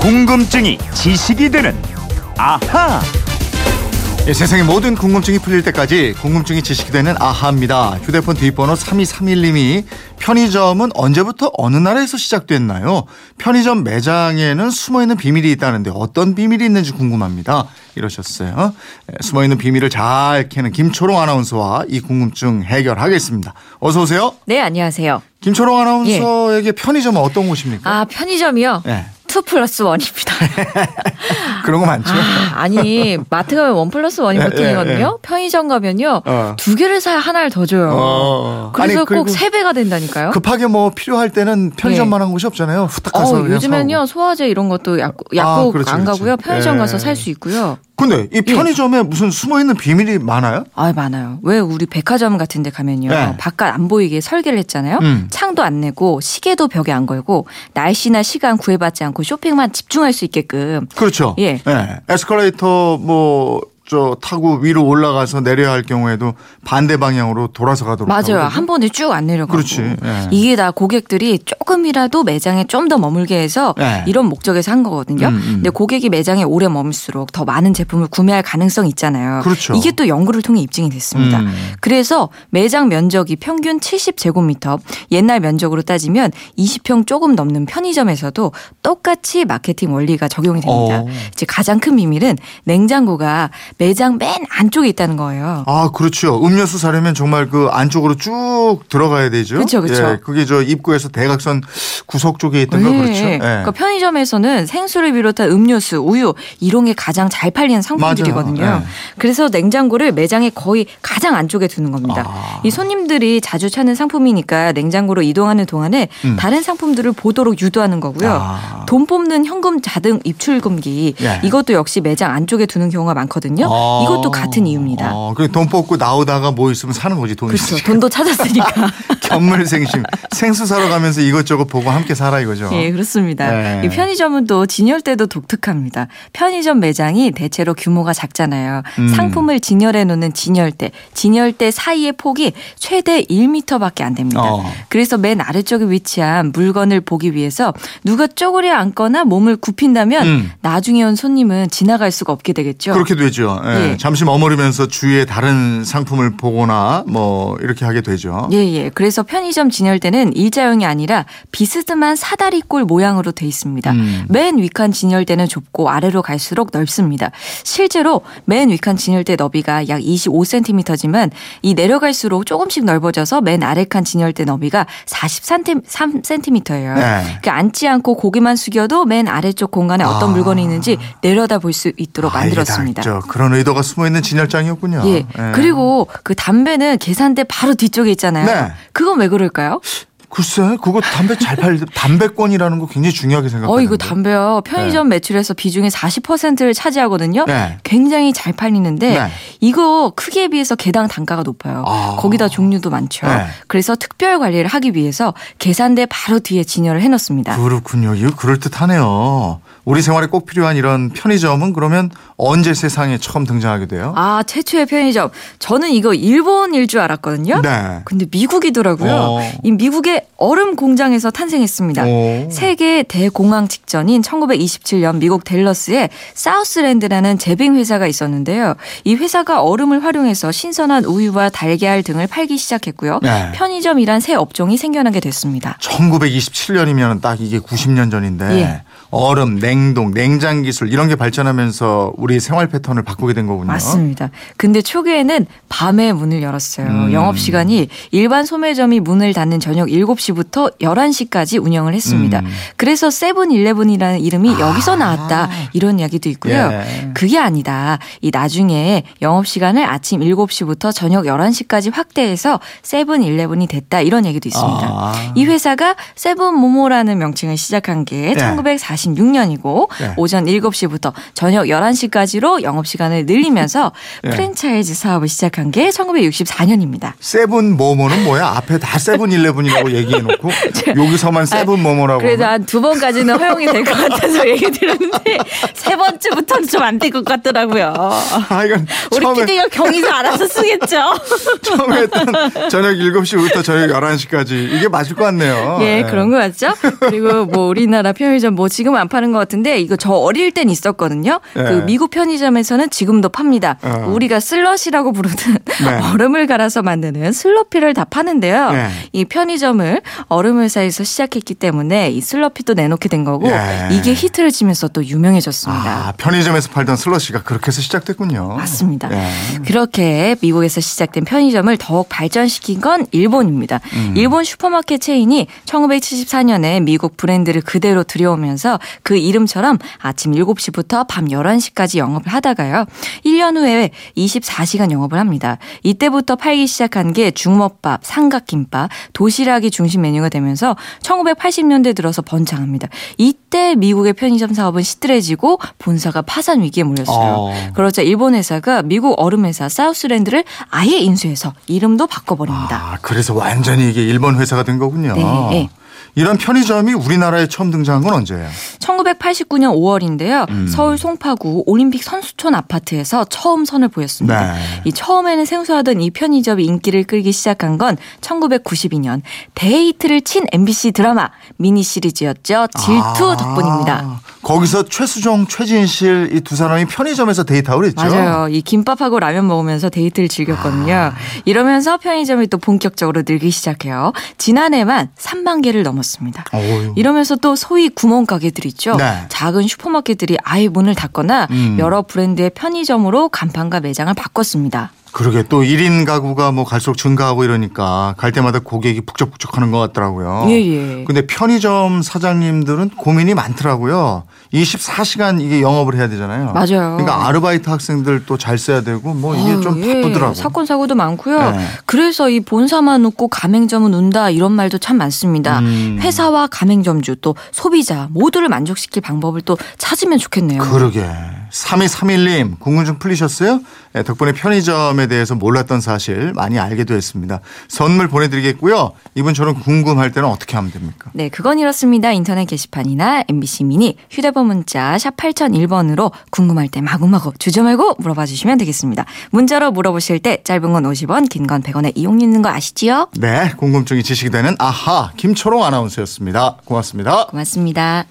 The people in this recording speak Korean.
궁금증이 지식이 되는 아하. 예, 세상의 모든 궁금증이 풀릴 때까지 궁금증이 지식이 되는 아하입니다. 휴대폰 뒷번호 3231님이 편의점은 언제부터 어느 나라에서 시작됐나요? 편의점 매장에는 숨어있는 비밀이 있다는데 어떤 비밀이 있는지 궁금합니다. 이러셨어요. 예, 숨어있는 비밀을 잘 캐는 김초롱 아나운서와 이 궁금증 해결하겠습니다. 어서 오세요. 네, 안녕하세요. 김초롱 아나운서에게 편의점은 어떤 곳입니까? 아, 편의점이요? 네. two plus one입니다. 그런 거 많죠. 아, 아니, 마트 가면 one plus one이 예, 보통이거든요. 예, 예. 편의점 가면요. 어. 두 개를 사야 하나를 더 줘요. 어. 그래서 아니, 그리고 꼭세 배가 된다니까요. 급하게 뭐 필요할 때는 편의점만 한 곳이 없잖아요. 후딱 가서 어, 요즘엔요. 소화제 이런 것도 약, 아, 약국 그렇지, 안 그렇지. 가고요. 편의점 예. 가서 살 수 있고요. 근데 이 편의점에 무슨 숨어 있는 비밀이 많아요? 아, 많아요. 왜 우리 백화점 같은 데 가면요. 네. 바깥 안 보이게 설계를 했잖아요. 음. 창도 안 내고 시계도 벽에 안 걸고 날씨나 시간 구애받지 않고 쇼핑만 집중할 수 있게끔 그렇죠. 예. 에스컬레이터 뭐 저 타고 위로 올라가서 내려야 할 경우에도 반대 방향으로 돌아서 가도록 맞아요. 하거든요. 한 번에 쭉 안 내려가고. 그렇지. 예. 이게 다 고객들이 조금이라도 매장에 좀 더 머물게 해서 예. 이런 목적에서 한 거거든요. 음, 음. 근데 고객이 매장에 오래 머물수록 더 많은 제품을 구매할 가능성이 있잖아요. 그렇죠. 이게 또 연구를 통해 입증이 됐습니다. 음. 그래서 매장 면적이 평균 70제곱미터, 옛날 면적으로 따지면 20평 조금 넘는 편의점에서도 똑같이 마케팅 원리가 적용이 됩니다. 어. 이제 가장 큰 비밀은 냉장고가 매장 맨 안쪽에 있다는 거예요. 아, 그렇죠. 음료수 사려면 정말 그 안쪽으로 쭉 들어가야 되죠. 그쵸, 그쵸. 예, 그게 저 입구에서 대각선 구석 쪽에 있던가 네. 그렇죠. 예. 그러니까 편의점에서는 생수를 비롯한 음료수, 우유 이런 게 가장 잘 팔리는 상품들이거든요. 네. 그래서 냉장고를 매장의 거의 가장 안쪽에 두는 겁니다. 아. 이 손님들이 자주 찾는 상품이니까 냉장고로 이동하는 동안에 음. 다른 상품들을 보도록 유도하는 거고요. 아. 돈 뽑는 현금 자등 입출금기 예. 이것도 역시 매장 안쪽에 두는 경우가 많거든요. 아. 이것도 같은 이유입니다. 어, 그돈 뽑고 나오다가 뭐 있으면 사는 거지 돈이. 그렇죠. 있으니까. 돈도 찾았으니까. 견물생심. 생수 사러 가면서 이것저것 보고 함께 살아 이거죠. 예, 그렇습니다. 네. 이 편의점은 또 진열대도 독특합니다. 편의점 매장이 대체로 규모가 작잖아요. 음. 상품을 진열해 놓는 진열대, 진열대 사이의 폭이 최대 1m밖에 안 됩니다. 어. 그래서 맨 아래쪽에 위치한 물건을 보기 위해서 누가 쪼그려 앉거나 몸을 굽힌다면 음. 나중에 온 손님은 지나갈 수가 없게 되겠죠. 그렇게 되죠. 예. 예. 잠시 머무르면서 주위에 다른 상품을 보거나 뭐 이렇게 하게 되죠. 예, 예. 그래서 편의점 진열대는 일자형이 아니라 비스듬한 사다리꼴 모양으로 돼 있습니다. 음. 맨 위칸 진열대는 좁고 아래로 갈수록 넓습니다. 실제로 맨 위칸 진열대 너비가 약 25cm지만 이 내려갈수록 조금씩 넓어져서 맨 아래 칸 진열대 너비가 43cm예요. 네. 그 앉지 않고 고개만 숙여도 맨 아래쪽 공간에 어떤 아. 물건이 있는지 내려다 볼 수 있도록 아, 만들었습니다. 저 그런 의도가 숨어 있는 진열장이었군요. 예. 그리고 그 담배는 계산대 바로 뒤쪽에 있잖아요. 네. 그건 왜 그럴까요? 글쎄, 그거 담배 잘 팔, 담배권이라는 거 굉장히 중요하게 생각하는데. 어, 이거 담배요. 편의점 매출에서 비중의 40%를 차지하거든요. 네. 굉장히 잘 팔리는데 네. 이거 크기에 비해서 개당 단가가 높아요. 아. 거기다 종류도 많죠. 네. 그래서 특별 관리를 하기 위해서 계산대 바로 뒤에 진열을 해놓습니다. 그렇군요. 이거 그럴 듯하네요. 우리 생활에 꼭 필요한 이런 편의점은 그러면 언제 세상에 처음 등장하게 돼요? 아, 최초의 편의점. 저는 이거 일본일 줄 알았거든요. 네. 근데 미국이더라고요. 어. 이 미국의 얼음 공장에서 탄생했습니다. 오. 세계 대공황 직전인 1927년 미국 델러스에 사우스랜드라는 제빙 회사가 있었는데요. 이 회사가 얼음을 활용해서 신선한 우유와 달걀 등을 팔기 시작했고요. 네. 편의점이란 새 업종이 생겨나게 됐습니다. 1927년이면 딱 이게 90년 전인데 예. 얼음, 냉 동, 냉장 기술 이런 게 발전하면서 우리 생활 패턴을 바꾸게 된 거군요. 맞습니다. 근데 초기에는 밤에 문을 열었어요. 음. 영업 시간이 일반 소매점이 문을 닫는 저녁 7시부터 11시까지 운영을 했습니다. 음. 그래서 세븐일레븐이라는 이름이 아. 여기서 나왔다. 이런 이야기도 있고요. 예. 그게 아니다. 이 나중에 영업 시간을 아침 7시부터 저녁 11시까지 확대해서 세븐일레븐이 됐다. 이런 얘기도 있습니다. 아. 이 회사가 세븐모모라는 명칭을 시작한 게 네. 1946년이고 네. 오전 7시부터 저녁 11시까지로 영업시간을 늘리면서 네. 프랜차이즈 사업을 시작한 게 1964년입니다. 세븐 모모는 뭐야? 앞에 다 세븐일레븐이라고 얘기해놓고 여기서만 세븐 모모라고. 아, 그래도 한 두 번까지는 허용이 될 것 같아서 얘기 들었는데 세 번째부터는 좀 안 될 것 같더라고요. 아 이건 우리 처음에 PD가 경위서 알아서 쓰겠죠. 처음에 했던 저녁 7시부터 저녁 11시까지 이게 맞을 것 같네요. 예, 네. 그런 거 같죠? 그리고 뭐 우리나라 편의점 뭐 지금 안 파는 거 같은데 이거 저 어릴 땐 있었거든요. 네. 그 미국 편의점에서는 지금도 팝니다. 어. 우리가 슬러시라고 부르는 네. 얼음을 갈아서 만드는 슬러피를 다 파는데요. 네. 이 편의점을 얼음 회사에서 시작했기 때문에 이 슬러피도 내놓게 된 거고 예. 이게 히트를 치면서 또 유명해졌습니다. 아, 편의점에서 팔던 슬러시가 그렇게 해서 시작됐군요. 맞습니다. 예. 그렇게 미국에서 시작된 편의점을 더욱 발전시킨 건 일본입니다. 음. 일본 슈퍼마켓 체인이 1974년에 미국 브랜드를 그대로 들여오면서 그 이름 처럼 아침 7시부터 밤 11시까지 영업을 하다가요. 1년 후에 24시간 영업을 합니다. 이때부터 팔기 시작한 게 중먹밥, 삼각김밥, 도시락이 중심 메뉴가 되면서 1980년대 들어서 번창합니다. 이때 미국의 편의점 사업은 시들해지고 본사가 파산 위기에 몰렸어요. 어. 그러자 일본 회사가 미국 얼음 회사 사우스랜드를 아예 인수해서 이름도 바꿔버립니다. 아, 그래서 완전히 이게 일본 회사가 된 거군요. 네, 네. 이런 편의점이 우리나라에 처음 등장한 건 언제예요? 1989년 5월인데요. 음. 서울 송파구 올림픽 선수촌 아파트에서 처음 선을 보였습니다. 네. 이 처음에는 생소하던 이 편의점이 인기를 끌기 시작한 건 1992년 대히트를 친 MBC 드라마 미니 시리즈였죠. 질투 아, 덕분입니다. 거기서 최수종, 최진실 이 두 사람이 편의점에서 데이트하고 그랬죠? 맞아요. 이 김밥하고 라면 먹으면서 데이트를 즐겼거든요. 아. 이러면서 편의점이 또 본격적으로 늘기 시작해요. 지난해만 3만 개를 넘었습니다. 어휴. 이러면서 또 소위 구멍 가게들 있죠. 네. 작은 슈퍼마켓들이 아예 문을 닫거나 음. 여러 브랜드의 편의점으로 간판과 매장을 바꿨습니다. 그러게 또 1인 가구가 뭐 갈수록 증가하고 이러니까 갈 때마다 고객이 북적북적 하는 것 같더라고요. 예, 예. 근데 편의점 사장님들은 고민이 많더라고요. 24시간 이게 영업을 해야 되잖아요. 맞아요. 그러니까 아르바이트 학생들 또 잘 써야 되고 뭐 이게 아유, 좀 예. 바쁘더라고요. 사건 사고도 많고요. 네. 그래서 이 본사만 웃고 가맹점은 운다 이런 말도 참 많습니다. 음. 회사와 가맹점주 또 소비자 모두를 만족시킬 방법을 또 찾으면 좋겠네요. 그러게. 3231님, 궁금증 풀리셨어요? 네, 덕분에 편의점에 대해서 몰랐던 사실 많이 알게 됐습니다. 선물 보내드리겠고요. 이분처럼 궁금할 때는 어떻게 하면 됩니까? 네, 그건 이렇습니다. 인터넷 게시판이나 MBC 미니 휴대폰 문자 샵 8001번으로 궁금할 때 마구마구 주저 말고 물어봐 주시면 되겠습니다. 문자로 물어보실 때 짧은 건 50원, 긴 건 100원의 이용 있는 거 아시지요? 네, 궁금증이 지식이 되는 아하 김초롱 아나운서였습니다. 고맙습니다. 고맙습니다.